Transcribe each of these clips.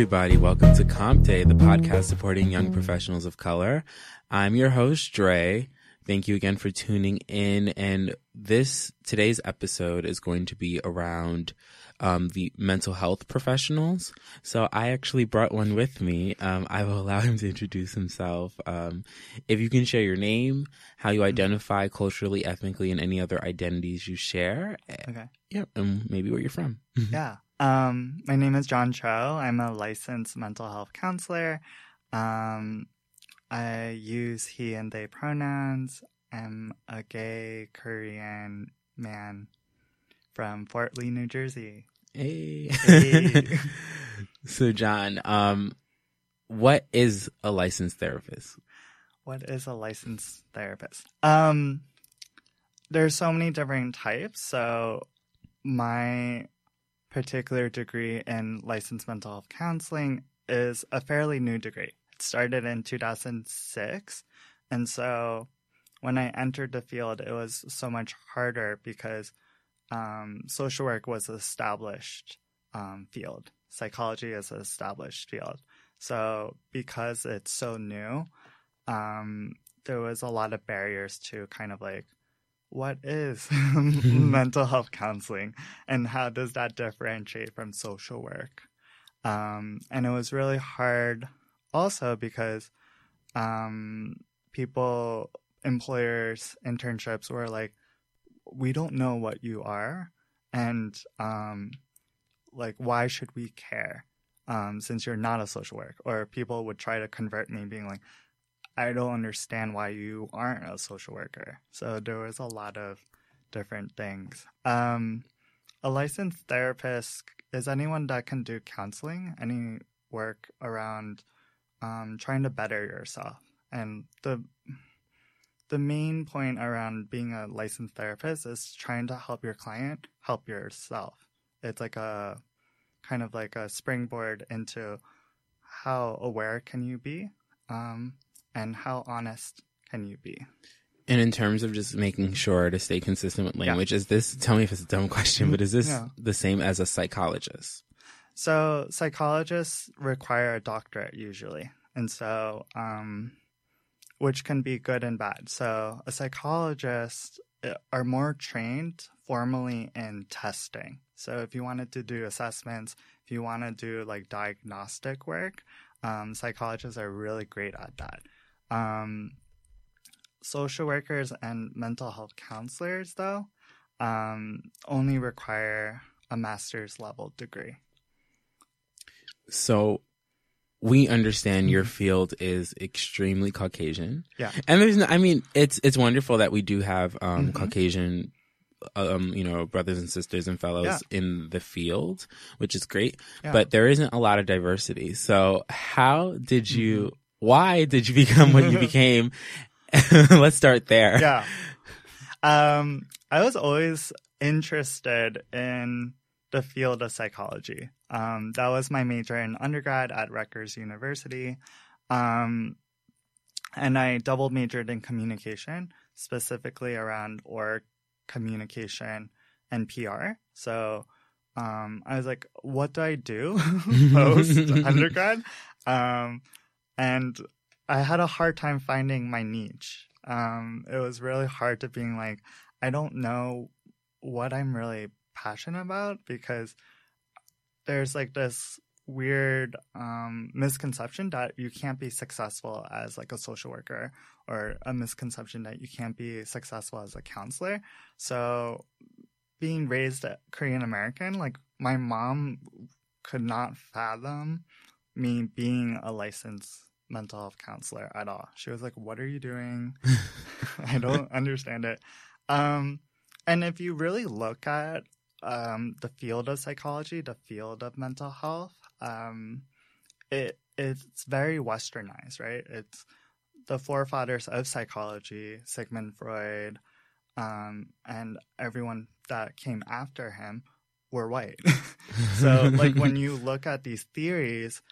everybody. Welcome to Compte, the podcast supporting young professionals of color. I'm your host, Dre. Thank you again for tuning in. And this today's episode is going to be around um, the mental health professionals. So I actually brought one with me. Um, I will allow him to introduce himself. Um, if you can share your name, how you identify culturally, ethnically, and any other identities you share. Okay. Yeah, and maybe where you're from. Yeah. Um, my name is John Cho. I'm a licensed mental health counselor. Um, I use he and they pronouns. I'm a gay Korean man from Fort Lee, New Jersey. Hey. Hey. so, John, um, what is a licensed therapist? What is a licensed therapist? Um, there's so many different types. So, my particular degree in licensed mental health counseling is a fairly new degree. It started in 2006. And so when I entered the field, it was so much harder because um, social work was an established um, field, psychology is an established field. So because it's so new, um, there was a lot of barriers to kind of like what is mental health counseling and how does that differentiate from social work? Um, and it was really hard also because um, people employers internships were like we don't know what you are and um, like why should we care um, since you're not a social work? Or people would try to convert me being like I don't understand why you aren't a social worker. So there was a lot of different things. Um, a licensed therapist is anyone that can do counseling, any work around um, trying to better yourself. And the the main point around being a licensed therapist is trying to help your client help yourself. It's like a kind of like a springboard into how aware can you be um, and how honest can you be? And in terms of just making sure to stay consistent with language, yeah. is this, tell me if it's a dumb question, but is this no. the same as a psychologist? So, psychologists require a doctorate usually. And so, um, which can be good and bad. So, a psychologist uh, are more trained formally in testing. So, if you wanted to do assessments, if you want to do like diagnostic work, um, psychologists are really great at that. Um, social workers and mental health counselors, though, um, only require a master's level degree. So we understand your mm-hmm. field is extremely Caucasian. Yeah. And there's no, I mean, it's, it's wonderful that we do have, um, mm-hmm. Caucasian, um, you know, brothers and sisters and fellows yeah. in the field, which is great, yeah. but there isn't a lot of diversity. So how did you, mm-hmm why did you become what you became? Let's start there. Yeah. Um, I was always interested in the field of psychology. Um, that was my major in undergrad at Rutgers University. Um, and I double majored in communication, specifically around org communication and PR. So um, I was like, what do I do post undergrad? Um, and I had a hard time finding my niche. Um, it was really hard to being like, I don't know what I'm really passionate about because there's like this weird um, misconception that you can't be successful as like a social worker or a misconception that you can't be successful as a counselor. So being raised Korean American, like my mom could not fathom me being a licensed mental health counselor at all. She was like, "What are you doing? I don't understand it." Um, and if you really look at um, the field of psychology, the field of mental health, um, it it's very westernized, right? It's the forefathers of psychology, Sigmund Freud, um, and everyone that came after him were white. so, like when you look at these theories,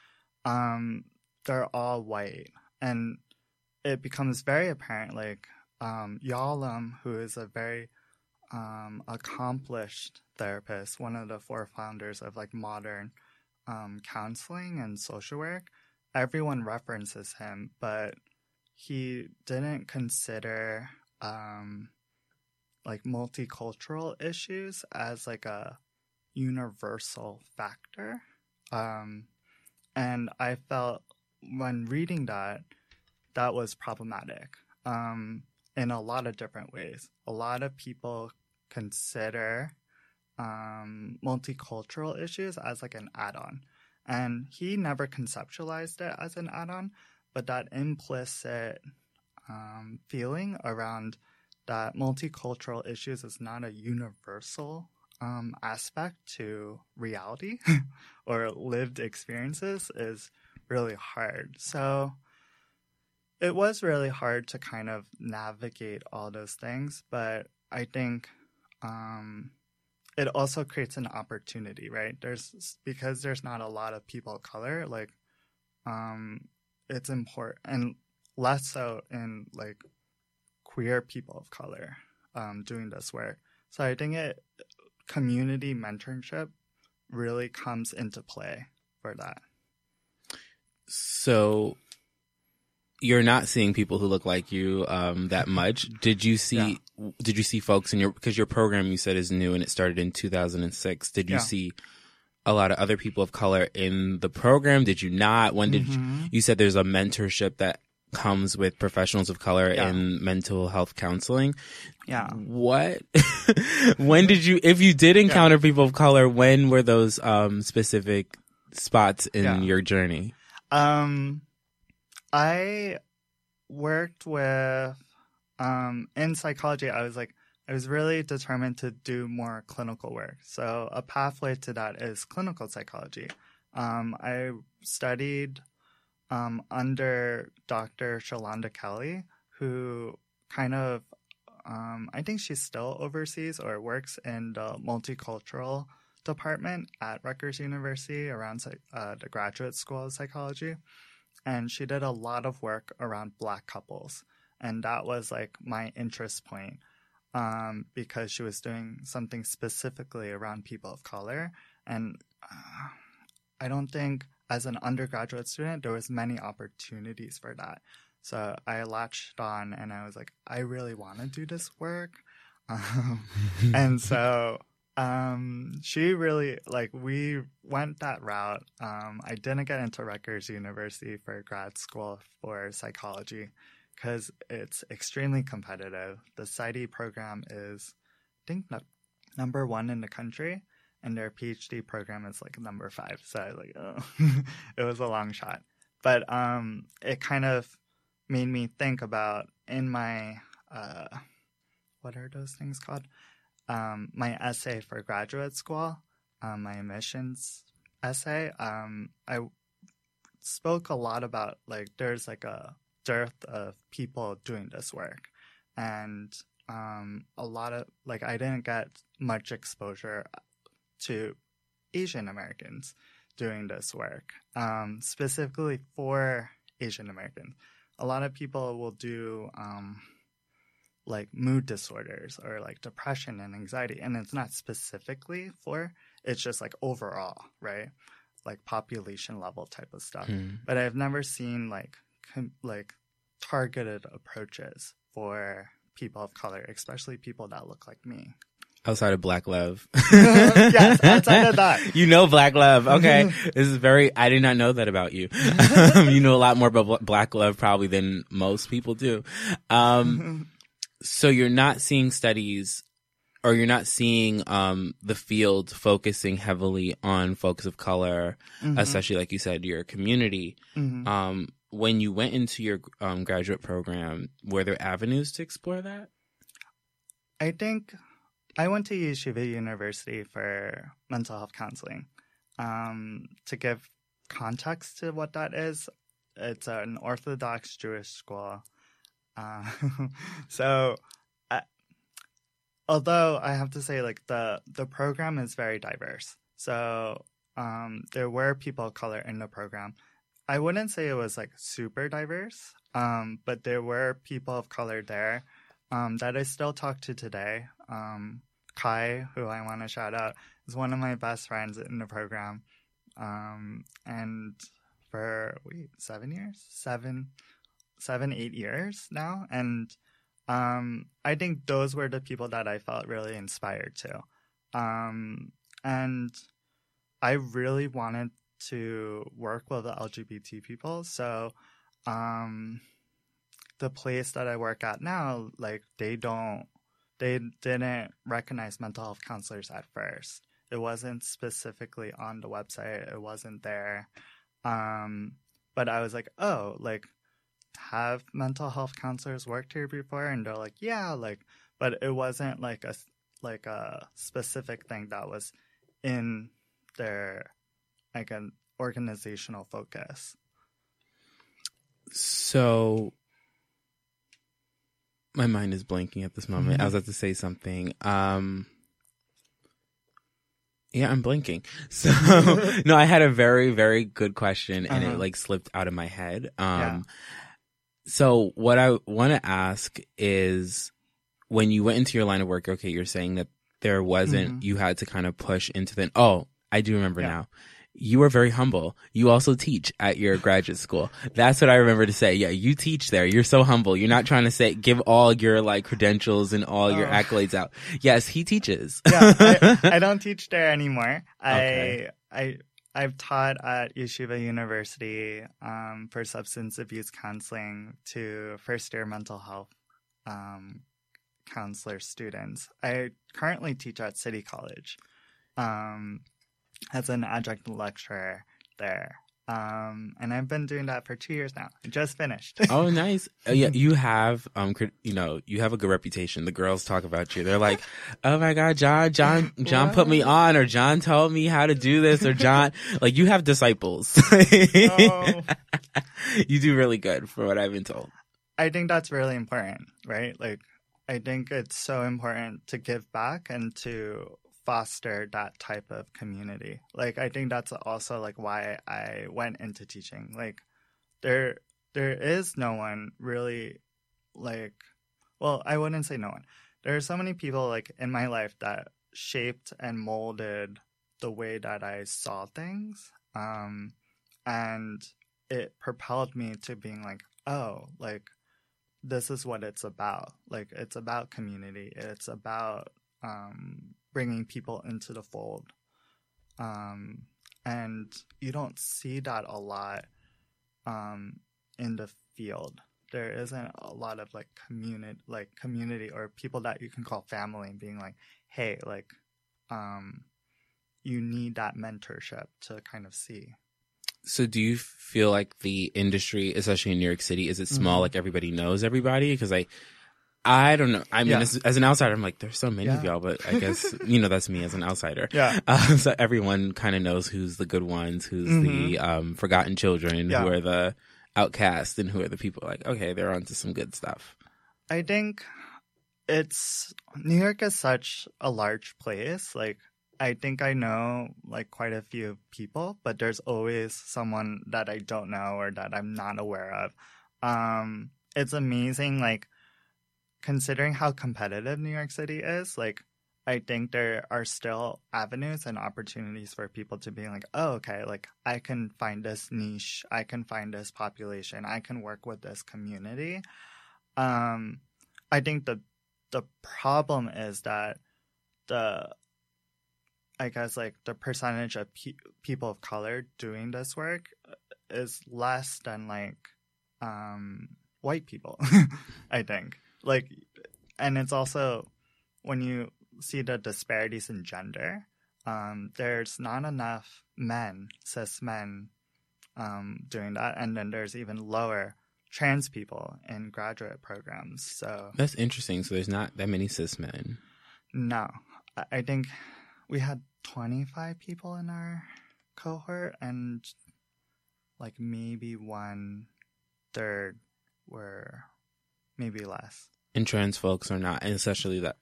um, they're all white. And it becomes very apparent, like, um, Yalom, who is a very um, accomplished therapist, one of the four founders of like modern um, counseling and social work, everyone references him, but he didn't consider um, like multicultural issues as like a universal factor. Um, and I felt when reading that, that was problematic um, in a lot of different ways. A lot of people consider um, multicultural issues as like an add on. And he never conceptualized it as an add on, but that implicit um, feeling around that multicultural issues is not a universal um, aspect to reality or lived experiences is really hard. So it was really hard to kind of navigate all those things, but I think um, it also creates an opportunity, right? There's because there's not a lot of people of color, like um, it's important and less so in like queer people of color um, doing this work. So I think it community mentorship really comes into play for that. So you're not seeing people who look like you um, that much. Did you see? Yeah. Did you see folks in your because your program you said is new and it started in 2006? Did you yeah. see a lot of other people of color in the program? Did you not? When did mm-hmm. you, you said there's a mentorship that comes with professionals of color yeah. in mental health counseling. Yeah. What? when did you, if you did encounter people of color, when were those um, specific spots in your journey? Um, I worked with, um, in psychology, I was like, I was really determined to do more clinical work. So a pathway to that is clinical psychology. Um, I studied um, under Dr. Shalonda Kelly, who kind of, um, I think she still oversees or works in the multicultural department at Rutgers University around uh, the graduate school of psychology. And she did a lot of work around Black couples. And that was like my interest point um, because she was doing something specifically around people of color. And uh, I don't think as an undergraduate student, there was many opportunities for that. So I latched on and I was like, I really want to do this work. Um, and so um, she really, like, we went that route. Um, I didn't get into Rutgers University for grad school for psychology because it's extremely competitive. The PsyD program is, I think, no, number one in the country and their PhD program is like number five. So I was like, oh, it was a long shot. But um, it kind of made me think about in my, uh, what are those things called? Um, my essay for graduate school, um, my admissions essay, um, I spoke a lot about like there's like a dearth of people doing this work. And um, a lot of like I didn't get much exposure to Asian Americans doing this work, um, specifically for Asian Americans. A lot of people will do um, like mood disorders or like depression and anxiety, and it's not specifically for. It's just like overall, right? Like population level type of stuff. Hmm. But I've never seen like com- like targeted approaches for people of color, especially people that look like me outside of Black Love. yes, outside of that. You know Black Love. Okay. this is very, I did not know that about you. you know a lot more about Black Love probably than most people do. Um, so you're not seeing studies or you're not seeing um, the field focusing heavily on folks of color, mm-hmm. especially like you said, your community. Mm-hmm. Um, when you went into your um, graduate program, were there avenues to explore that? I think I went to Yeshiva University for mental health counseling. Um, to give context to what that is, it's an Orthodox Jewish school. Uh, so, although I have to say, like the the program is very diverse. So um, there were people of color in the program. I wouldn't say it was like super diverse, um, but there were people of color there um, that I still talk to today. Um, Kai, who I want to shout out, is one of my best friends in the program. Um, and for wait, seven years, seven, seven, eight years now, and um, I think those were the people that I felt really inspired to, um, and I really wanted to work with the LGBT people, so um, the place that I work at now, like they don't, they didn't recognize mental health counselors at first. It wasn't specifically on the website. It wasn't there. Um, but I was like, oh, like, have mental health counselors worked here before? And they're like, yeah, like, but it wasn't like a like a specific thing that was in their like an organizational focus. So my mind is blanking at this moment. I was about to say something. Um yeah, I'm blinking. So no, I had a very, very good question and Uh-huh. it like slipped out of my head. Um Yeah. So what I want to ask is when you went into your line of work, okay, you're saying that there wasn't Mhm. you had to kind of push into the oh, I do remember Yeah. now. You are very humble. You also teach at your graduate school. That's what I remember to say. Yeah, you teach there. You're so humble. You're not trying to say give all your like credentials and all your Oh. accolades out. Yes, he teaches. yeah, I, I don't teach there anymore. Okay. I I I've taught at Yeshiva University um, for substance abuse counseling to first year mental health um, counselor students. I currently teach at City College um, as an adjunct lecturer there. Um, and I've been doing that for two years now. I just finished. Oh, nice. Uh, yeah, you have um, you know, you have a good reputation. The girls talk about you. They're like, "Oh my God, John, John, John put me on, or John told me how to do this, or John, like you have disciples. Oh. You do really good, for what I've been told. I think that's really important, right? Like, I think it's so important to give back and to foster that type of community. Like, I think that's also like why I went into teaching. Like, there, there is no one really like, well, I wouldn't say no one. There are so many people like in my life that shaped and molded the way that I saw things. Um, and it propelled me to being like, oh, like this is what it's about. Like it's about community. It's about um, bringing people into the fold. Um, and you don't see that a lot um, in the field. There isn't a lot of like community, like community or people that you can call family, and being like, hey, like, um, you need that mentorship to kind of see. So, do you feel like the industry, especially in New York City, is it small? Mhm. Like everybody knows everybody? Because I, I don't know. I mean, Yeah. as, as an outsider, I'm like, there's so many of y'all, but I guess you know that's me as an outsider. Yeah. Uh, so everyone kind of knows who's the good ones, who's the um, forgotten children, Yeah. who are the outcasts, and who are the people like, okay, they're onto some good stuff. I think it's New York is such a large place. Like I think I know like quite a few people, but there's always someone that I don't know or that I'm not aware of. Um it's amazing like considering how competitive New York City is, like I think there are still avenues and opportunities for people to be like, oh, okay, like I can find this niche, I can find this population, I can work with this community. Um, I think the the problem is that the I guess like the percentage of pe- people of color doing this work is less than like um, white people. I think like, and it's also when you see the disparities in gender, um, there's not enough men, cis men, um, doing that, and then there's even lower trans people in graduate programs. So That's interesting. So there's not that many cis men. no, I- I think we had 25 people in our cohort, and like maybe one third were maybe less. and trans folks are not, and especially that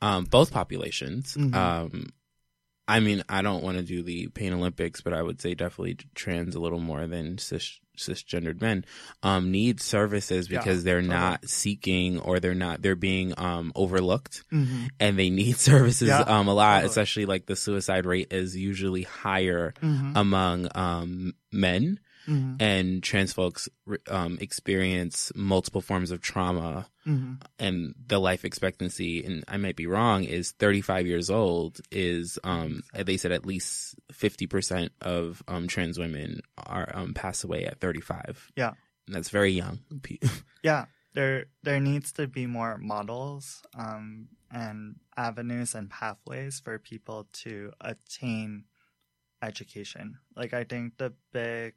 um, both populations. Mhm. Um, I mean, I don't want to do the Pain Olympics, but I would say definitely trans a little more than cis cisgendered men um, need services Yeah, because they're totally. not seeking or they're not they're being um, overlooked Mhm. and they need services Yeah, um, a lot totally. especially like the suicide rate is usually higher Mhm. among um, men Mhm. and trans folks um, experience multiple forms of trauma Mhm. and the life expectancy and i might be wrong is 35 years old is um they said at least 50% of um trans women are um pass away at 35 Yeah. and that's very young Yeah, there there needs to be more models um, and avenues and pathways for people to attain education. Like I think the big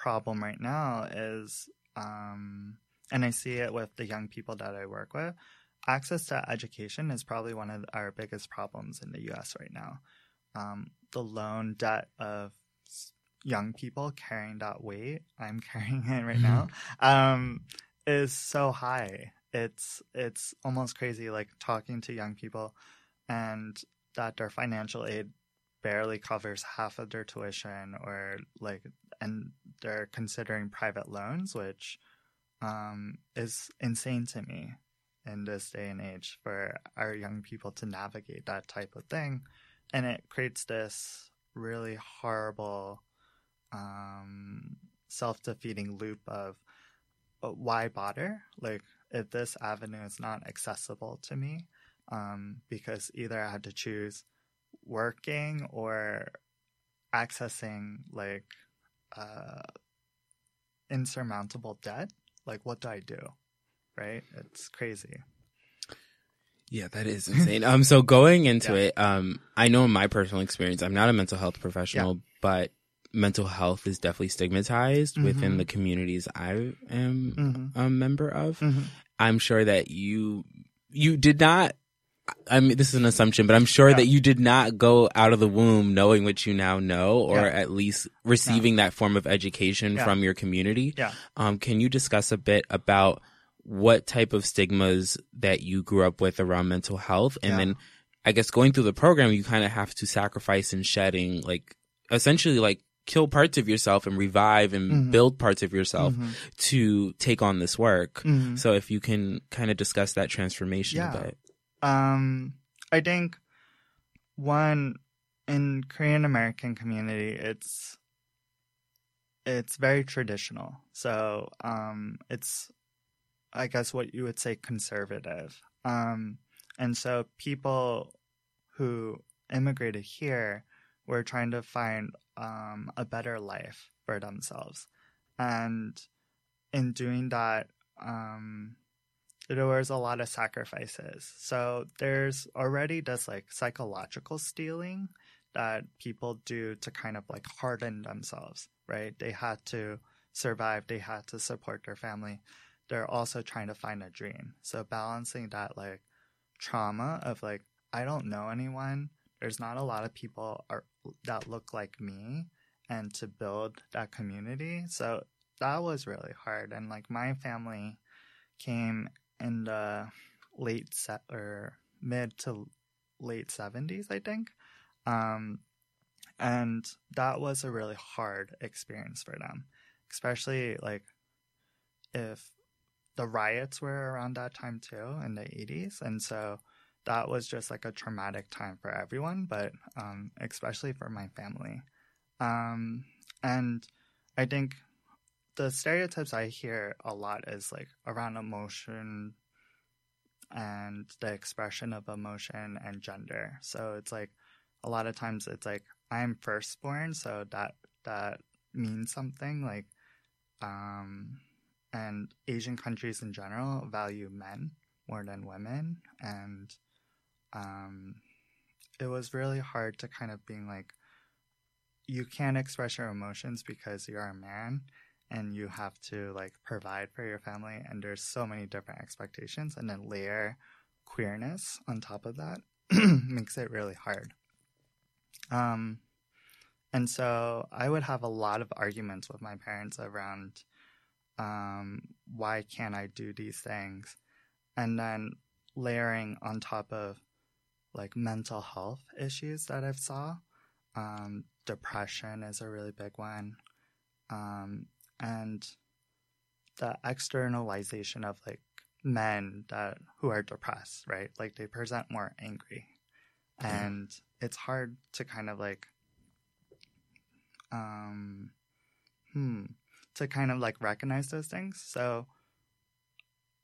problem right now is, um, and I see it with the young people that I work with. Access to education is probably one of our biggest problems in the U.S. right now. Um, the loan debt of young people carrying that weight, I'm carrying it right now, um, is so high. It's it's almost crazy. Like talking to young people, and that their financial aid barely covers half of their tuition, or like, and they're considering private loans, which um, is insane to me in this day and age for our young people to navigate that type of thing, and it creates this really horrible um, self-defeating loop of uh, why bother? Like, if this avenue is not accessible to me, um, because either I had to choose working or accessing like uh, insurmountable debt, like what do I do? Right? It's crazy. yeah that is insane um so going into Yeah. it um i know in my personal experience i'm not a mental health professional but mental health is definitely stigmatized within Mhm. the communities i am Mm-hmm. a member of Mm-hmm. I'm sure that you you did not. I mean, this is an assumption, but I'm sure Yeah. that you did not go out of the womb knowing what you now know, or Yeah. at least receiving that form of education Yeah. from your community. Yeah. Um, can you discuss a bit about what type of stigmas that you grew up with around mental health, and Yeah. then I guess going through the program, you kind of have to sacrifice and shedding, like essentially, like kill parts of yourself and revive and Mhm. build parts of yourself Mhm. to take on this work. Mhm. So if you can kind of discuss that transformation Yeah. a bit. Um, I think one in Korean American community, it's it's very traditional. So um, it's I guess what you would say conservative. Um, and so people who immigrated here were trying to find um, a better life for themselves, and in doing that. Um, there was a lot of sacrifices. So there's already this like psychological steeling that people do to kind of like harden themselves, right? They had to survive, they had to support their family. They're also trying to find a dream. So balancing that like trauma of like I don't know anyone, there's not a lot of people are that look like me and to build that community. So that was really hard and like my family came in the late set or mid to late 70s i think. Um, and that was a really hard experience for them especially like if the riots were around that time too in the 80s and so that was just like a traumatic time for everyone but um, especially for my family. Um, and i think the stereotypes I hear a lot is like around emotion and the expression of emotion and gender. So it's like a lot of times it's like I'm firstborn, so that that means something like um and Asian countries in general value men more than women and um it was really hard to kind of being like you can't express your emotions because you're a man and you have to like provide for your family and there's so many different expectations and then layer queerness on top of that makes it really hard. Um and so i would have a lot of arguments with my parents around um why can't i do these things? And then layering on top of like mental health issues that i've saw um depression is a really big one. Um and the externalization of like men that who are depressed, right? Like they present more angry. And it's hard to kind of like um hmm to kind of like recognize those things. So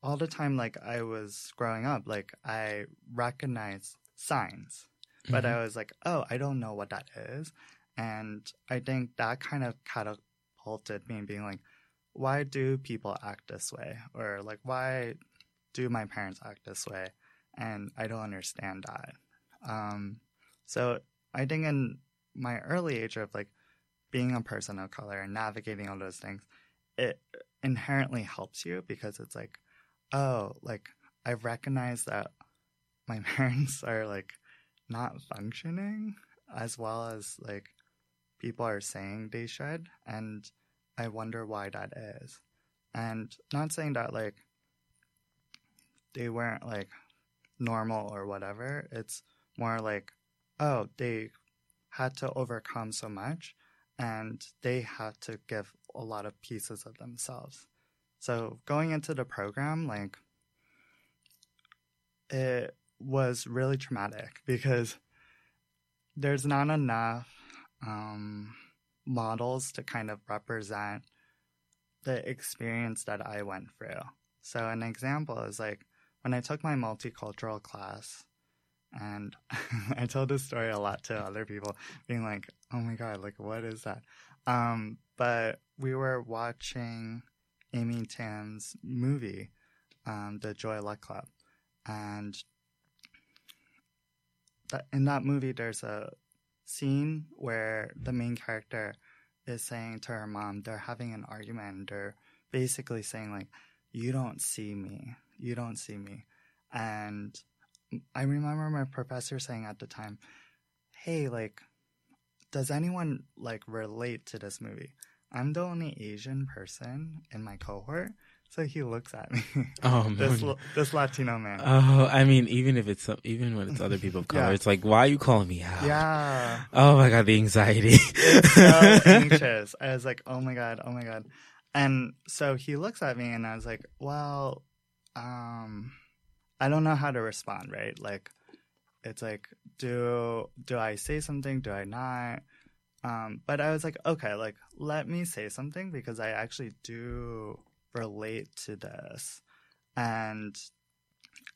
all the time like I was growing up, like I recognized signs. But Mhm. I was like, oh, I don't know what that is. And I think that kind of catapulted me and being like, why do people act this way? Or like, why do my parents act this way? And I don't understand that. Um, so I think in my early age of like being a person of color and navigating all those things, it inherently helps you because it's like, oh, like I recognize that my parents are like not functioning as well as like people are saying they should and i wonder why that is. And not saying that like they weren't like normal or whatever. It's more like oh they had to overcome so much and they had to give a lot of pieces of themselves. So going into the program like it was really traumatic because there's not enough um, models to kind of represent the experience that I went through. So, an example is like when I took my multicultural class, and I told this story a lot to other people, being like, oh my God, like, what is that? Um, but we were watching Amy Tan's movie, um, The Joy Luck Club. And that, in that movie, there's a scene where the main character is saying to her mom, they're having an argument. They're basically saying, like, you don't see me. You don't see me. And I remember my professor saying at the time, hey, like, does anyone, like, relate to this movie? I'm the only Asian person in my cohort. So he looks at me. Oh this, man. this Latino man. Oh, I mean, even if it's even when it's other people of color, Yeah. it's like, why are you calling me out? yeah. Oh my god, the anxiety. It's so anxious. I was like, oh my God, oh my God. And so he looks at me and I was like, well, um, I don't know how to respond, right? Like, it's like, do, do I say something? Do I not? Um, but I was like, okay, like, let me say something because I actually do relate to this. And,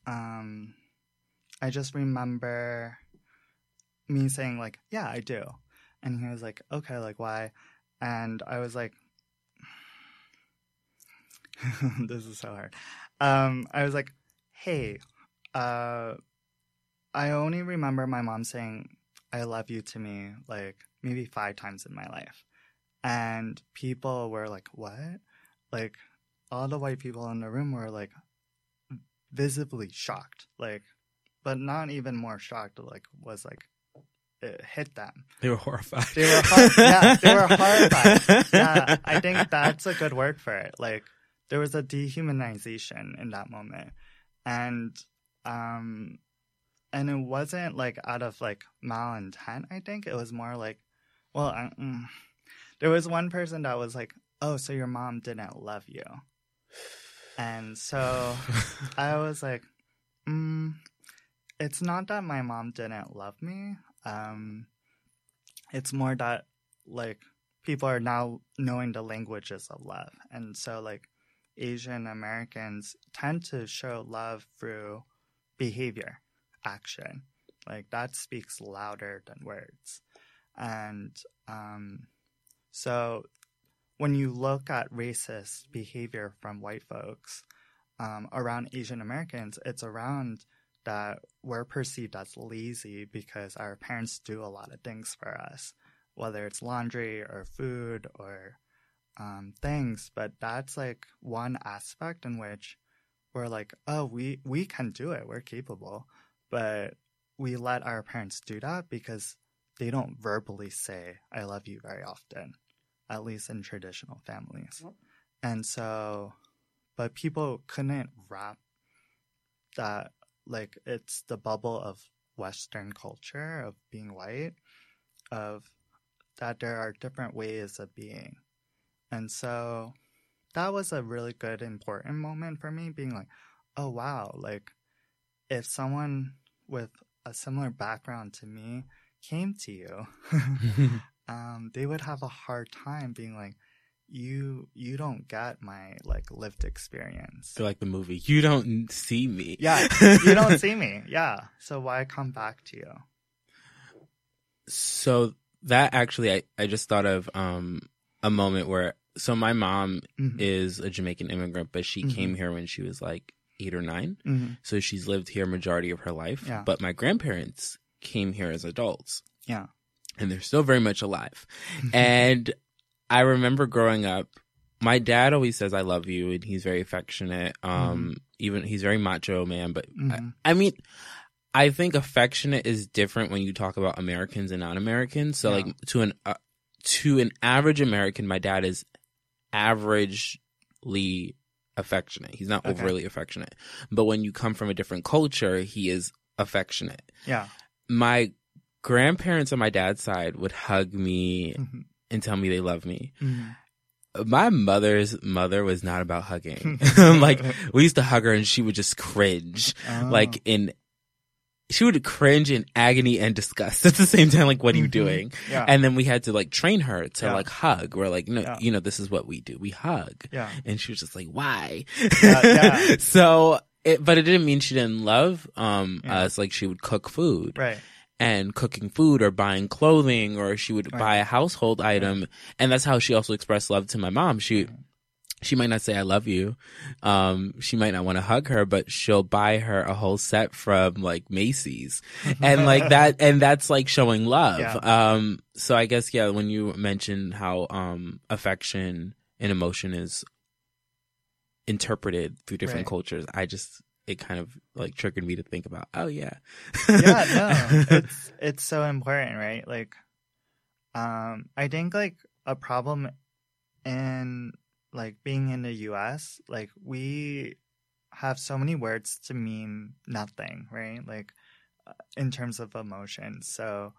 um, I just remember me saying like, yeah, I do. And he was like, okay, like why? And I was like, this is so hard. Um, I was like, hey, uh, I only remember my mom saying, I love you to me like maybe five times in my life. And people were like, what? Like, all the white people in the room were like visibly shocked. Like, but not even more shocked, like, was like, it hit them. they were horrified. They were hor- yeah, they were horrified. Yeah, I think that's a good word for it. Like there was a dehumanization in that moment, and um, and it wasn't like out of like malintent. I think it was more like, well, I, mm. there was one person that was like, "Oh, so your mom didn't love you," and so I was like, mm, "It's not that my mom didn't love me." Um, it's more that like people are now knowing the languages of love and so like asian americans tend to show love through behavior action like that speaks louder than words and um so when you look at racist behavior from white folks um, around asian americans it's around that we're perceived as lazy because our parents do a lot of things for us, whether it's laundry or food or um, things. But that's like one aspect in which we're like, oh, we, we can do it, we're capable. But we let our parents do that because they don't verbally say, I love you very often, at least in traditional families. Yep. And so, but people couldn't wrap that like it's the bubble of Western culture of being white, of that there are different ways of being. And so that was a really good, important moment for me, being like, oh, wow, like if someone with a similar background to me came to you, um, they would have a hard time being like, you you don't get my like lived experience. So like the movie, you don't see me. Yeah, you don't see me. Yeah, so why come back to you? So that actually, I I just thought of um a moment where so my mom Mhm. is a Jamaican immigrant, but she Mhm. came here when she was like eight or nine. Mhm. So she's lived here majority of her life. Yeah. But my grandparents came here as adults. Yeah. And they're still very much alive. and I remember growing up, my dad always says I love you and he's very affectionate. Um even he's very macho man, but Mhm. I mean I think affectionate is different when you talk about Americans and non-Americans. So Yeah. like to an uh, to an average American, my dad is averagely affectionate. He's not Okay. overly affectionate. But when you come from a different culture, he is affectionate. yeah. My grandparents on my dad's side would hug me Mhm. and tell me they love me. Mhm. My mother's mother was not about hugging. like we used to hug her and she would just cringe. Oh. Like in she would cringe in agony and disgust at the same time like what are you Mhm. doing? yeah. And then we had to like train her to Yeah. like hug. We're like, no, Yeah. you know, this is what we do. We hug. yeah. And she was just like, why? So, it, but it didn't mean she didn't love um us. Like she would cook food Right. And cooking food or buying clothing or she would Right. buy a household item. And that's how she also expressed love to my mom. She, she might not say I love you. Um, she might not want to hug her, but she'll buy her a whole set from like Macy's and like that, and that's like showing love. Yeah. Um, so I guess, yeah, when you mentioned how, um, affection and emotion is interpreted through different Right. cultures, I just, it kind of like triggered me to think about, oh yeah. yeah, no, it's it's so important, right? Like, um, I think like a problem in like being in the U.S., like we have so many words to mean nothing, right? Like uh, in terms of emotions, so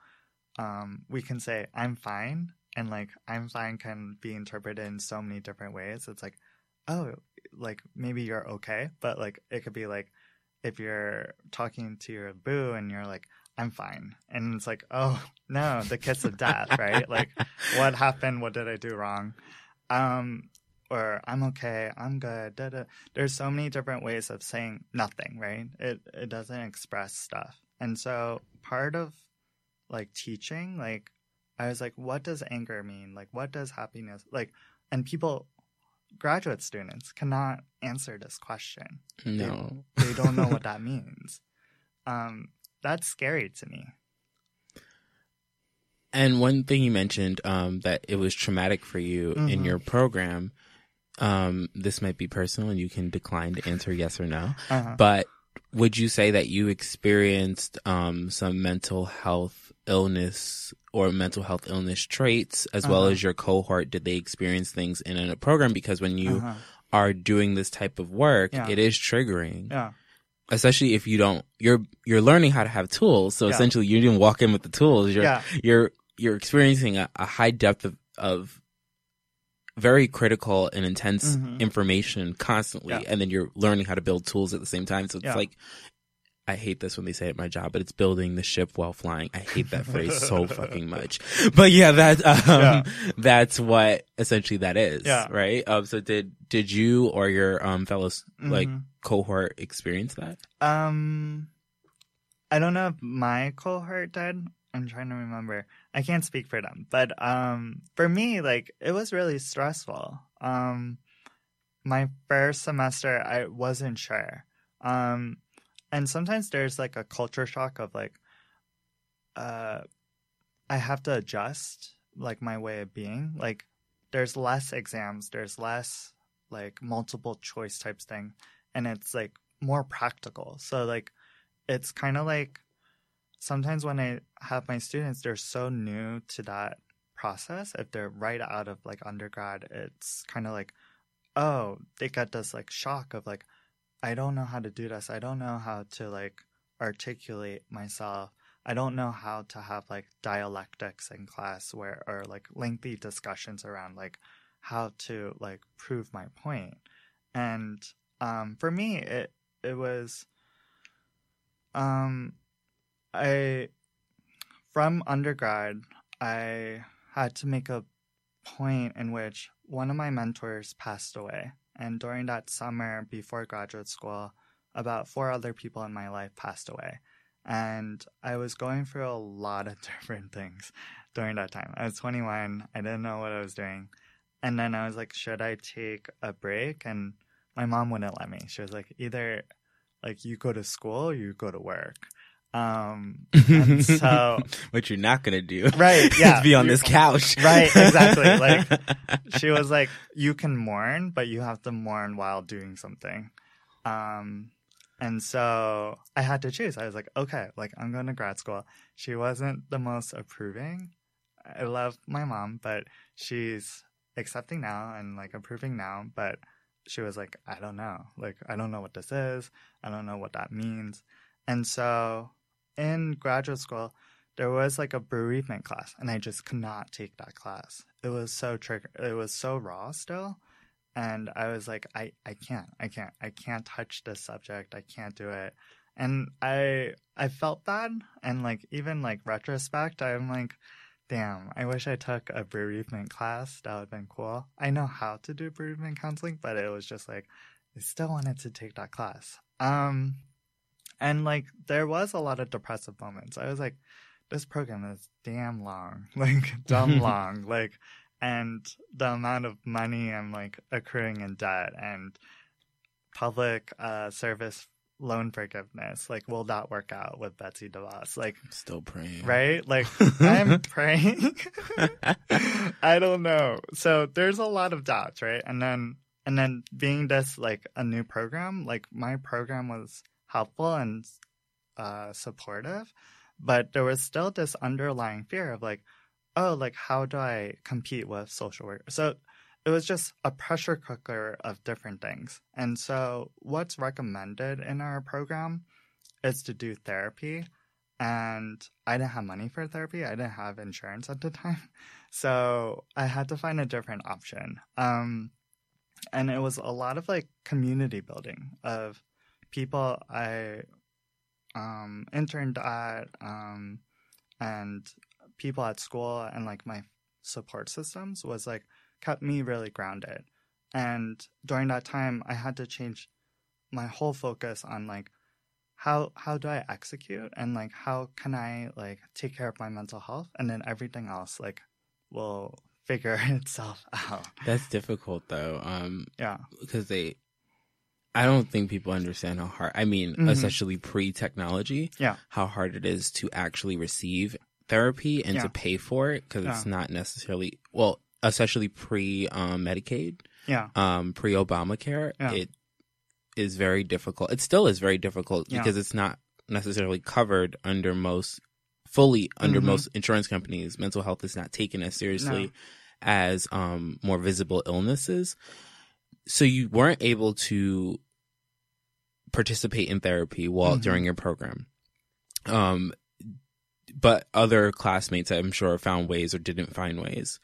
um, we can say I'm fine, and like I'm fine can be interpreted in so many different ways. It's like, oh, like maybe you're okay, but like it could be like if you're talking to your boo and you're like, I'm fine. And it's like, oh, no, the kiss of death, right? Like, what happened? What did I do wrong? Um, or I'm okay, I'm good. Da, da. There's so many different ways of saying nothing, right? It, it doesn't express stuff. And so part of like teaching, like, I was like, what does anger mean? Like, what does happiness, like, and people, graduate students cannot answer this question no. they don't know what that means. Um, that's scary to me. And one thing you mentioned um, that it was traumatic for you in Mhm. your program. Um, this might be personal, and you can decline to answer yes or no. Uh-huh. But would you say that you experienced um, some mental health illness or mental health illness traits, as well Uh-huh. as your cohort? Did they experience things in a program? Because when you Uh-huh. are doing this type of work, Yeah. it is triggering Yeah, especially if you don't you're you're learning how to have tools so Yeah. essentially you didn't walk in with the tools you're yeah, you're you're experiencing a, a high depth of, of very critical and intense Mhm. information constantly Yeah. and then you're learning how to build tools at the same time so it's Yeah. like I hate this when they say it at my job, but it's building the ship while flying. I hate that phrase so fucking much. But yeah, that um, Yeah. that's what essentially that is, Yeah. right? Um, so did did you or your um fellows like Mhm. cohort experience that? Um, I don't know if my cohort did. I'm trying to remember. I can't speak for them, but um, for me, like it was really stressful. Um, my first semester, I wasn't sure. Um, and sometimes there's like a culture shock of like, uh, I have to adjust like my way of being. Like, there's less exams, there's less like multiple choice types thing, and it's like more practical. So like, it's kind of like sometimes when I have my students, they're so new to that process. If they're right out of like undergrad, it's kind of like, oh, they get this like shock of like, I don't know how to do this. I don't know how to like articulate myself. I don't know how to have like dialectics in class where or like lengthy discussions around like how to like prove my point. And um, for me, it it was um, I from undergrad, I had to make a point in which one of my mentors passed away. And during that summer before graduate school, about four other people in my life passed away. And I was going through a lot of different things during that time. I was 21, I didn't know what I was doing. And then I was like, should I take a break? And my mom wouldn't let me. She was like, either like you go to school or you go to work. Um, and so, what you're not gonna do, right? Yeah, is be on this couch, right? Exactly. Like she was like, you can mourn, but you have to mourn while doing something. Um, and so I had to choose. I was like, okay, like I'm going to grad school. She wasn't the most approving. I love my mom, but she's accepting now and like approving now. But she was like, I don't know. Like, I don't know what this is. I don't know what that means. And so in graduate school, there was like a bereavement class, and I just could not take that class. It was so trigger. It was so raw still, and I was like, I, I can't, I can't, I can't touch this subject. I can't do it. And I, I felt bad, and like even like retrospect, I'm like, damn, I wish I took a bereavement class. That would have been cool. I know how to do bereavement counseling, but it was just like, I still wanted to take that class. Um, and like there was a lot of depressive moments. I was like, this program is damn long, like dumb long, like, and the amount of money I'm like accruing in debt and public uh, service loan forgiveness. Like, will that work out with Betsy DeVos? Like, I'm still praying, right? Like, I'm praying. I don't know. So there's a lot of doubts, right? And then, and then being this like a new program, like my program was helpful and uh, supportive, but there was still this underlying fear of like, oh, like how do I compete with social work? So it was just a pressure cooker of different things. And so what's recommended in our program is to do therapy. And I didn't have money for therapy. I didn't have insurance at the time. So I had to find a different option. Um, and it was a lot of like community building of people I um, interned at um, and people at school and like my support systems was like kept me really grounded. And during that time, I had to change my whole focus on like how how do I execute and like how can I like take care of my mental health and then everything else like will figure itself out. That's difficult though. Um yeah. Because they I don't think people understand how hard I mean, mm-hmm. especially pre technology, yeah. how hard it is to actually receive therapy and yeah. to pay for it because yeah. it's not necessarily well, especially pre um, Medicaid, yeah, um, pre Obamacare, yeah. it is very difficult. It still is very difficult because it's not necessarily covered under most fully under mm-hmm. most insurance companies. Mental health is not taken as seriously no. as um, more visible illnesses. So you weren't able to participate in therapy while mm-hmm. during your program. Um, but other classmates, I'm sure, found ways or didn't find ways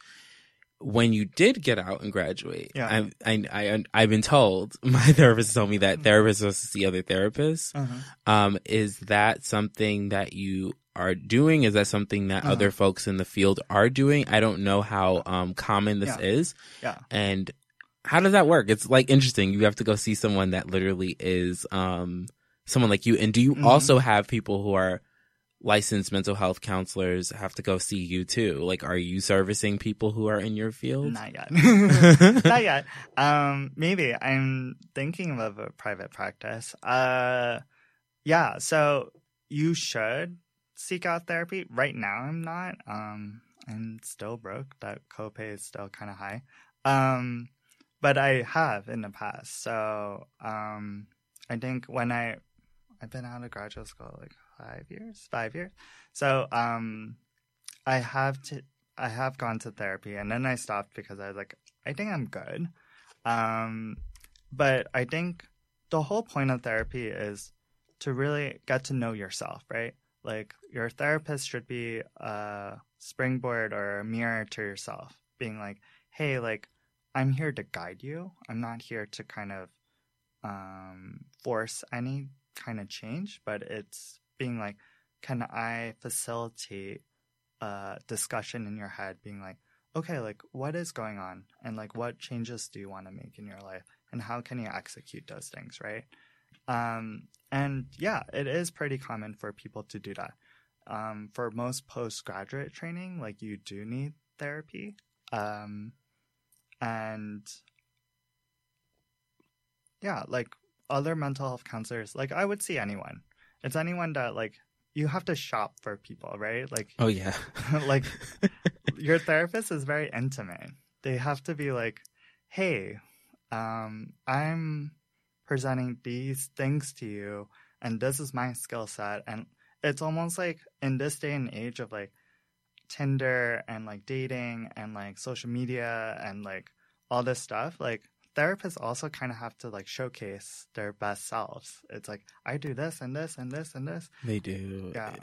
when you did get out and graduate, yeah. I, I, I, have been told, my therapist told me that therapists supposed to see other therapists. Uh-huh. Um, is that something that you are doing? Is that something that uh-huh. other folks in the field are doing? I don't know how, um, common this yeah. is. Yeah. And how does that work? It's like interesting. You have to go see someone that literally is, um, someone like you. And do you mm-hmm. also have people who are licensed mental health counselors have to go see you too? Like, are you servicing people who are in your field? Not yet. Not yet. Um, maybe I'm thinking of a private practice. Uh, yeah. So you should seek out therapy. Right now, I'm not. Um, I'm still broke. That copay is still kind of high. Um, but I have in the past. So, um, I think when I, I've been out of graduate school like five years, five years. So um, I have to, I have gone to therapy, and then I stopped because I was like, I think I'm good. Um, but I think the whole point of therapy is to really get to know yourself, right? Like your therapist should be a springboard or a mirror to yourself, being like, hey, like I'm here to guide you. I'm not here to kind of um, force any kind of change, but it's being like, can I facilitate a discussion in your head, being like, okay, like what is going on, and like what changes do you want to make in your life, and how can you execute those things, right? Um, and yeah, it is pretty common for people to do that. Um, for most postgraduate training, like you do need therapy. Um, and yeah, like other mental health counselors, like I would see anyone. It's anyone that like you have to shop for people, right? Like Oh yeah. like your therapist is very intimate. They have to be like, "Hey, um, I'm presenting these things to you, and this is my skill set." And it's almost like in this day and age of like Tinder and like dating and like social media and like all this stuff, like therapists also kind of have to like showcase their best selves. It's like I do this and this and this and this. They do. Yeah.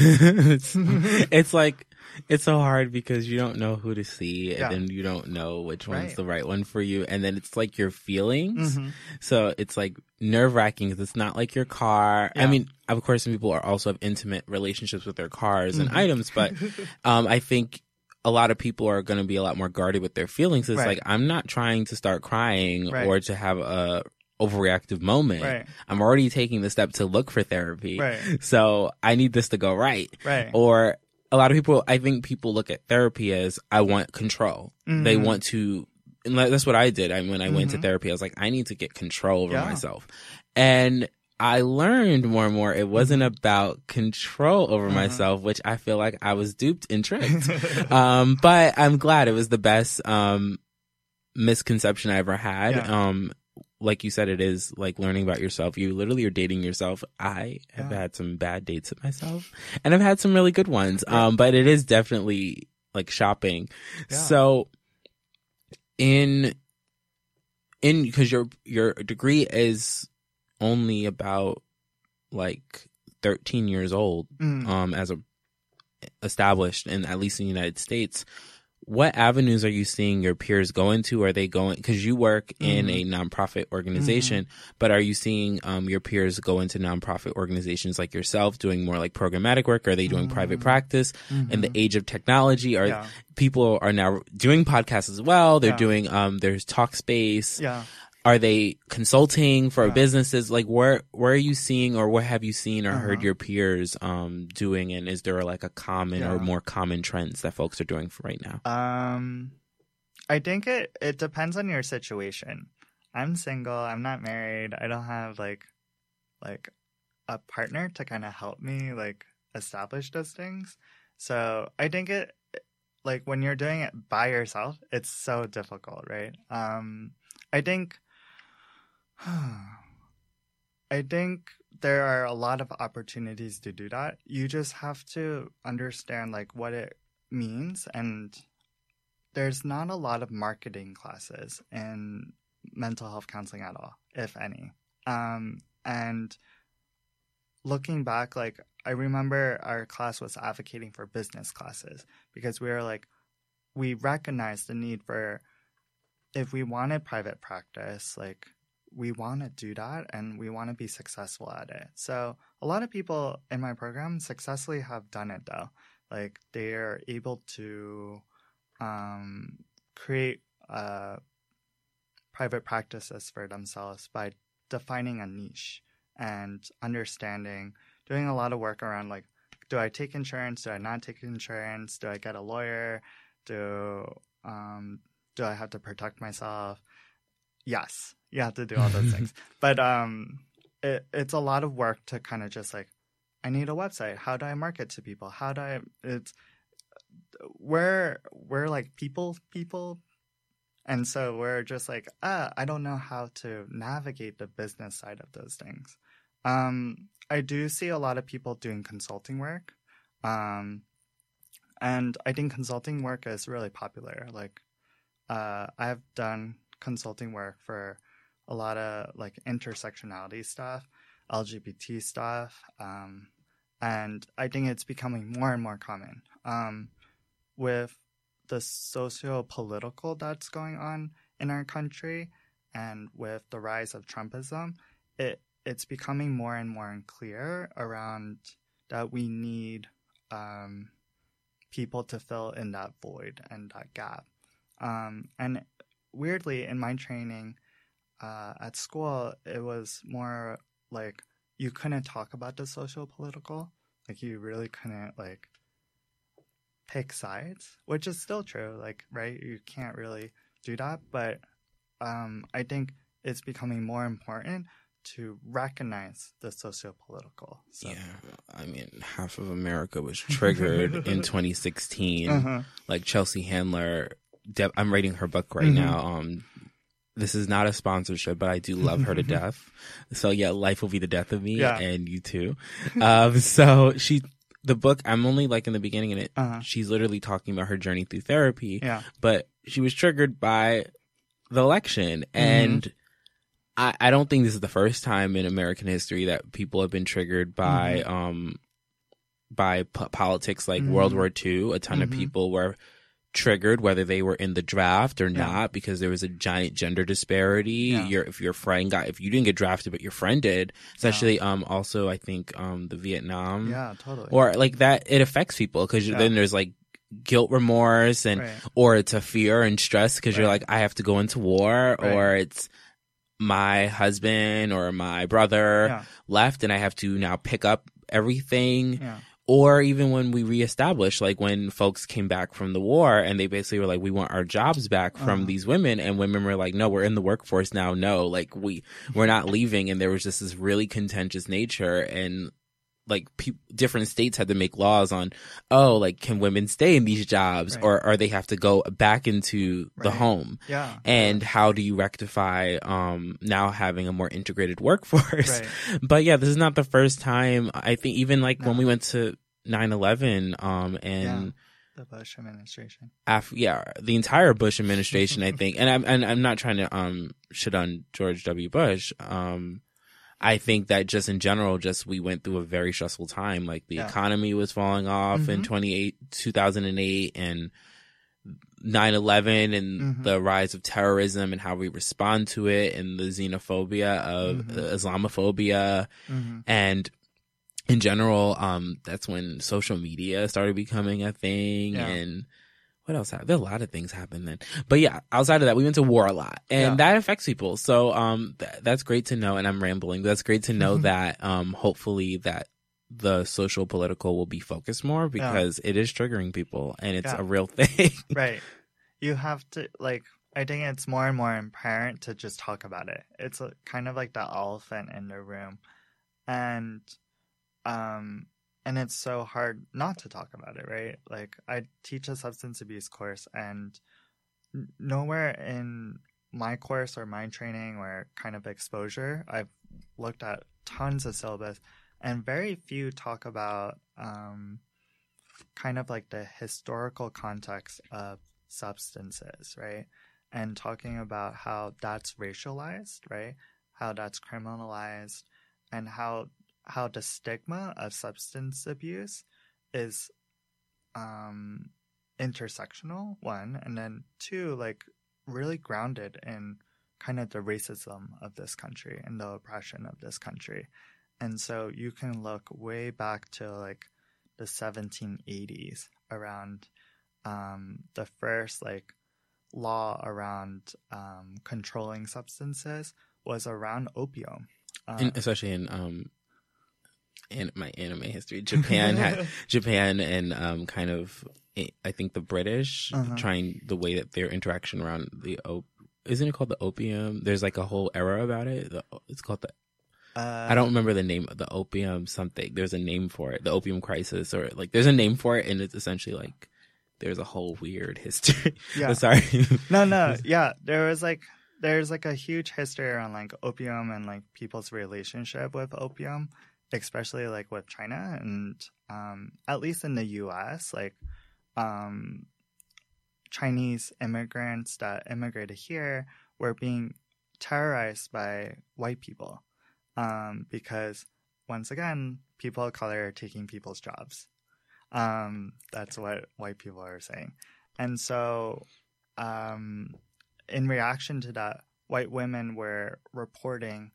It's, it's like it's so hard because you don't know who to see and Yeah. then you don't know which one's Right. the right one for you and then it's like your feelings Mhm. so it's like nerve wracking because it's not like your car i mean of course some people are also have intimate relationships with their cars and Mhm. items but um i think a lot of people are going to be a lot more guarded with their feelings it's Right. like i'm not trying to start crying Right. or to have a overreactive moment right, i'm already taking the step to look for therapy right, so I need this to go right. right. Or a lot of people, I think people look at therapy as I want control. They Mhm. want to, and that's what I did. I, when I went to Mhm. therapy, I was like, I need to get control over Yeah. myself. And I learned more and more it wasn't about control over Mhm. myself, which I feel like I was duped and tricked. um, but I'm glad it was the best, um, misconception I ever had. Yeah. Um, like you said, it is like learning about yourself. You literally are dating yourself. I have Yeah. had some bad dates with myself and I've had some really good ones. Yeah. Um, but it is definitely like shopping. Yeah. So in, in, cause your, your degree is only about like 13 years old, Mm. um, as a established in at least in the United States. What avenues are you seeing your peers go into? Are they going because you work in a Mm-hmm. nonprofit organization, but are you seeing um, your peers go into nonprofit organizations like yourself doing more like programmatic work? Are they doing private Mm. practice? In the Mhm. age of technology, are yeah, people are now doing podcasts as well? They're Yeah. doing um, there's Talkspace. yeah. Are they consulting for Yeah. businesses? Like where where are you seeing or what have you seen or heard Uh-huh. your peers um doing and is there like a common or more common trends that folks are doing for right now? Um, I think it it depends on your situation. I'm single. I'm not married. I don't have like like a partner to kind of help me like establish those things. So I think it like when you're doing it by yourself, it's so difficult, right? Um, I think. I think there are a lot of opportunities to do that. You just have to understand like what it means and there's not a lot of marketing classes in mental health counseling at all, if any. Um, and looking back, like I remember our class was advocating for business classes because we were like, we recognized the need for if we wanted private practice, like we want to do that and we want to be successful at it. So a lot of people in my program successfully have done it though. Like they are able to um, create uh, private practices for themselves by defining a niche and understanding, doing a lot of work around like, do I take insurance? Do I not take insurance? Do I get a lawyer? Do um, do I have to protect myself? Yes, you have to do all those things. But um, it, it's a lot of work to kind of just like, I need a website. How do I market to people? How do I? It's we're we're like people people, and so we're just like, ah, I don't know how to navigate the business side of those things. Um, I do see a lot of people doing consulting work, um, and I think consulting work is really popular. Like, uh, I've done consulting work for a lot of like intersectionality stuff, LGBT stuff, um, and I think it's becoming more and more common. Um, with the socio political that's going on in our country and with the rise of Trumpism, it it's becoming more and more unclear around that we need um, people to fill in that void and that gap. Um, and weirdly, in my training uh, at school, it was more like you couldn't talk about the social political. Like you really couldn't like pick sides, which is still true. Like right, you can't really do that, but um, I think it's becoming more important to recognize the socio-political. So. Yeah, I mean, half of America was triggered in 2016. Uh-huh. Like Chelsea Handler, I'm reading her book right Mhm. now. Um, this is not a sponsorship, but I do love her to death. So yeah, life will be the death of me, Yeah. and you too. um, so she, the book, I'm only like in the beginning, and it, Uh-huh. she's literally talking about her journey through therapy. Yeah. but she was triggered by the election Mm-hmm. and I, I don't think this is the first time in American history that people have been triggered by Mm-hmm. um by po- politics like World Mhm. War II. A ton of Mhm. people were triggered whether they were in the draft or Yeah. not because there was a giant gender disparity. Yeah. Your if your friend got if you didn't get drafted but your friend did, especially um also I think um the Vietnam Yeah, totally. or like that it affects people because Yeah. then there's like guilt remorse and Right. or it's a fear and stress because you're like i have to go into war Right. or it's my husband or my brother yeah, left and i have to now pick up everything yeah, or even when we reestablished like when folks came back from the war and they basically were like we want our jobs back from Uh-huh. these women. And women were like no we're in the workforce now. No like we we're not leaving. And there was just this really contentious nature. And like pe- different states had to make laws on oh like can women stay in these jobs Right. or or they have to go back into the home yeah. and how do you rectify um now having a more integrated workforce Right. but yeah, this is not the first time. I think even like when we went to 9-11, um, and the Bush administration. af- yeah, the entire Bush administration, I think, and I'm, and I'm not trying to, um, shit on George W. Bush. Um, I think that just in general, just we went through a very stressful time. Like the Yeah. economy was falling off in Mhm. 28, 2008 and 9-11 and Mhm. the rise of terrorism and how we respond to it and the xenophobia of Mhm. uh, Islamophobia Mm-hmm. and in general, um, that's when social media started becoming a thing. Yeah. And what else happened? There a lot of things happened then. But yeah, outside of that, we went to war a lot, and Yeah. that affects people. So um, th- that's great to know. And I'm rambling. That's great to know Mhm. that um, hopefully that the social political will be focused more because it is triggering people, and it's Yeah. a real thing. Right. You have to like. I think it's more and more apparent to just talk about it. It's a, kind of like the elephant in the room, and um, and it's so hard not to talk about it, right? Like I teach a substance abuse course, and nowhere in my course or my training or kind of exposure, I've looked at tons of syllabus, and very few talk about um, kind of like the historical context of substances, right? And talking about how that's racialized, right? How that's criminalized, and how how the stigma of substance abuse is um intersectional one and then two like really grounded in kind of the racism of this country and the oppression of this country. And so you can look way back to like the 1780s around um the first like law around um controlling substances was around opium. Uh, in, especially in in my anime history, Japan had Japan and um, kind of I think the British Uh-huh. trying the way that their interaction around the op- isn't it called the opium? There's like a whole era about it. The, it's called the uh, I don't remember the name of the opium something. There's a name for it, the opium crisis, or like there's a name for it, and it's essentially like there's a whole weird history. Yeah. Sorry. no no yeah there was like there's like a huge history around like opium and like people's relationship with opium especially like with china and um at least in the us like um chinese immigrants that immigrated here were being terrorized by white people um because once again people of color are taking people's jobs. Um that's what white people are saying. And so, um, in reaction to that, white women were reporting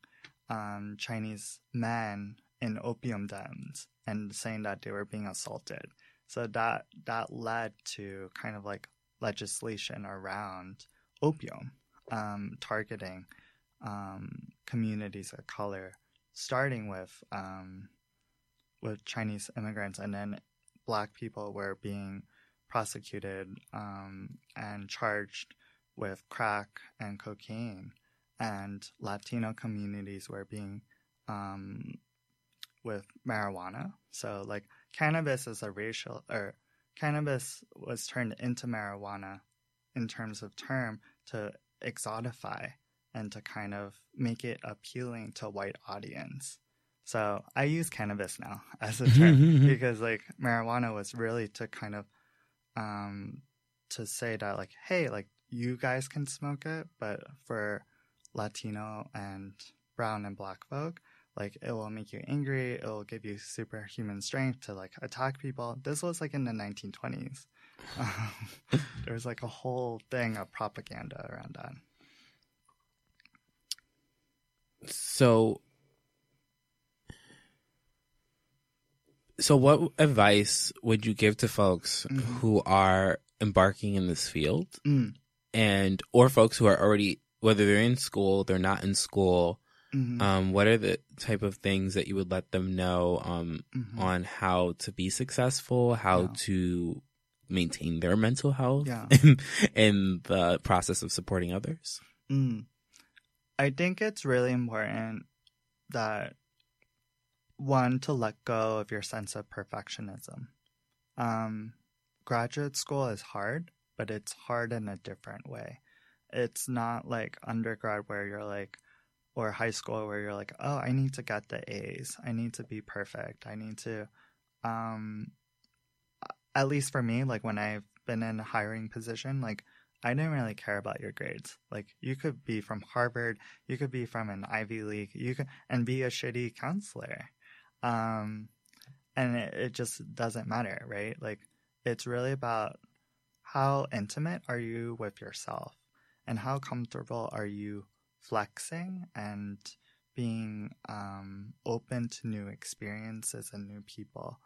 um, Chinese men in opium dens and saying that they were being assaulted. So that that led to kind of like legislation around opium, um, targeting um, communities of color, starting with um, with Chinese immigrants, and then Black people were being prosecuted um, and charged with crack and cocaine, and Latino communities were being um, with marijuana. So like cannabis is a racial or cannabis was turned into marijuana in terms of term to exotify and to kind of make it appealing to white audience. So I use cannabis now as a term because like marijuana was really to kind of um to say that like hey like you guys can smoke it but for Latino and brown and black folk like it will make you angry it will give you superhuman strength to like attack people this was like in the 1920s um, there was like a whole thing of propaganda around that so so what advice would you give to folks Mhm. who are embarking in this field mm. and or folks who are already whether they're in school they're not in school Mhm. um, what are the type of things that you would let them know um, Mhm. on how to be successful how Yeah. to maintain their mental health Yeah. in, in the process of supporting others Mm. I think it's really important that one to let go of your sense of perfectionism. Um, graduate school is hard, but it's hard in a different way. It's not like undergrad where you're like, or high school where you're like, oh, I need to get the A's. I need to be perfect. I need to, um, at least for me, like when I've been in a hiring position, like I didn't really care about your grades. Like you could be from Harvard, you could be from an Ivy League, you could and be a shitty counselor. Um and it, it just doesn't matter, right? Like it's really about how intimate are you with yourself and how comfortable are you flexing and being um, open to new experiences and new people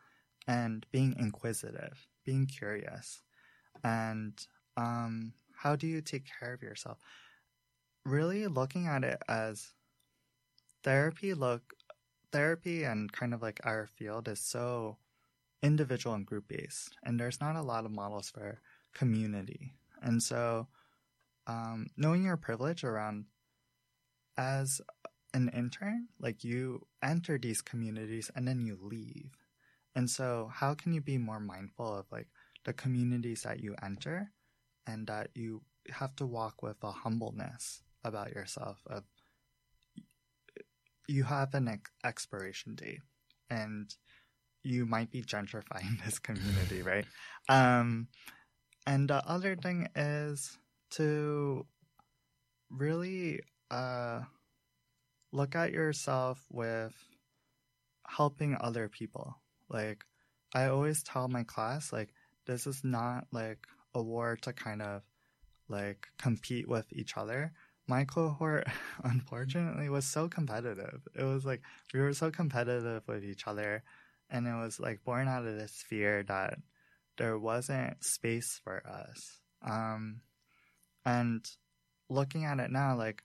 and being inquisitive, being curious. And um, how do you take care of yourself? Really looking at it as therapy look therapy and kind of like our field is so individual and group based and there's not a lot of models for community and so um, knowing your privilege around as an intern like you enter these communities and then you leave. And so how can you be more mindful of like the communities that you enter and that you have to walk with a humbleness about yourself of you have an ex- expiration date and you might be gentrifying this community right? Um and the other thing is to really uh look at yourself with helping other people. Like i always tell my class like this is not like a war to kind of like compete with each other. My cohort unfortunately was so competitive. It was like we were so competitive with each other and it was like born out of this fear that there wasn't space for us. Um and looking at it now like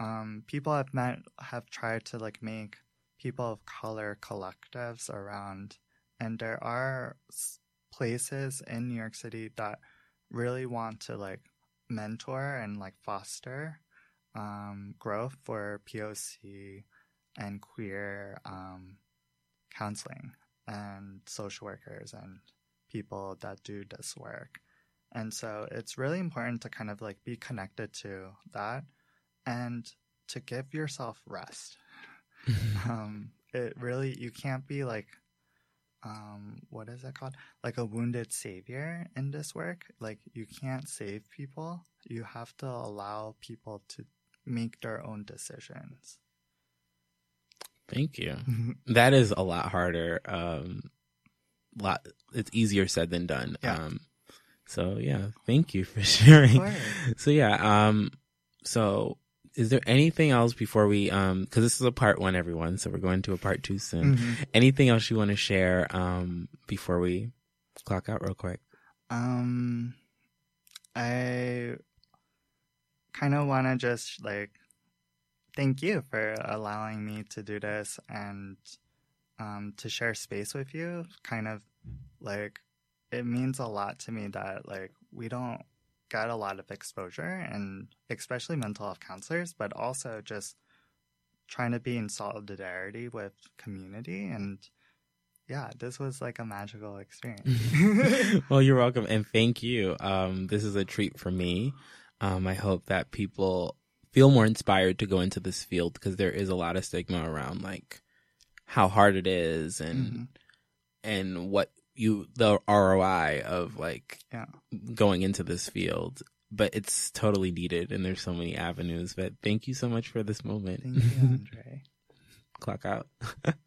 um people have met have tried to like make people of color collectives around and there are places in new york city that really want to like mentor and like foster um, growth for POC and queer um, counseling and social workers and people that do this work. And so it's really important to kind of like be connected to that and to give yourself rest. um, it really, you can't be like, um, what is it called? Like a wounded savior in this work. Like you can't save people. You have to allow people to make their own decisions. Thank you. That is a lot harder. Um, lot it's easier said than done. Yeah. Um, So yeah, thank you for sharing. So yeah, um, so is there anything else before we, um, because this is a part one, everyone, so we're going to a part two soon. Mhm. Anything else you want to share, um, before we clock out real quick? Um, I kind of want to just like thank you for allowing me to do this and um, to share space with you. Kind of like it means a lot to me that like we don't get a lot of exposure and especially mental health counselors, but also just trying to be in solidarity with community and yeah, this was like a magical experience. well, you're welcome, and thank you. Um, this is a treat for me. Um, I hope that people feel more inspired to go into this field because there is a lot of stigma around like how hard it is and Mhm. and what you the ROI of like Yeah. going into this field. But it's totally needed, and there's so many avenues. But thank you so much for this moment. Thank you, Andre. Clock out.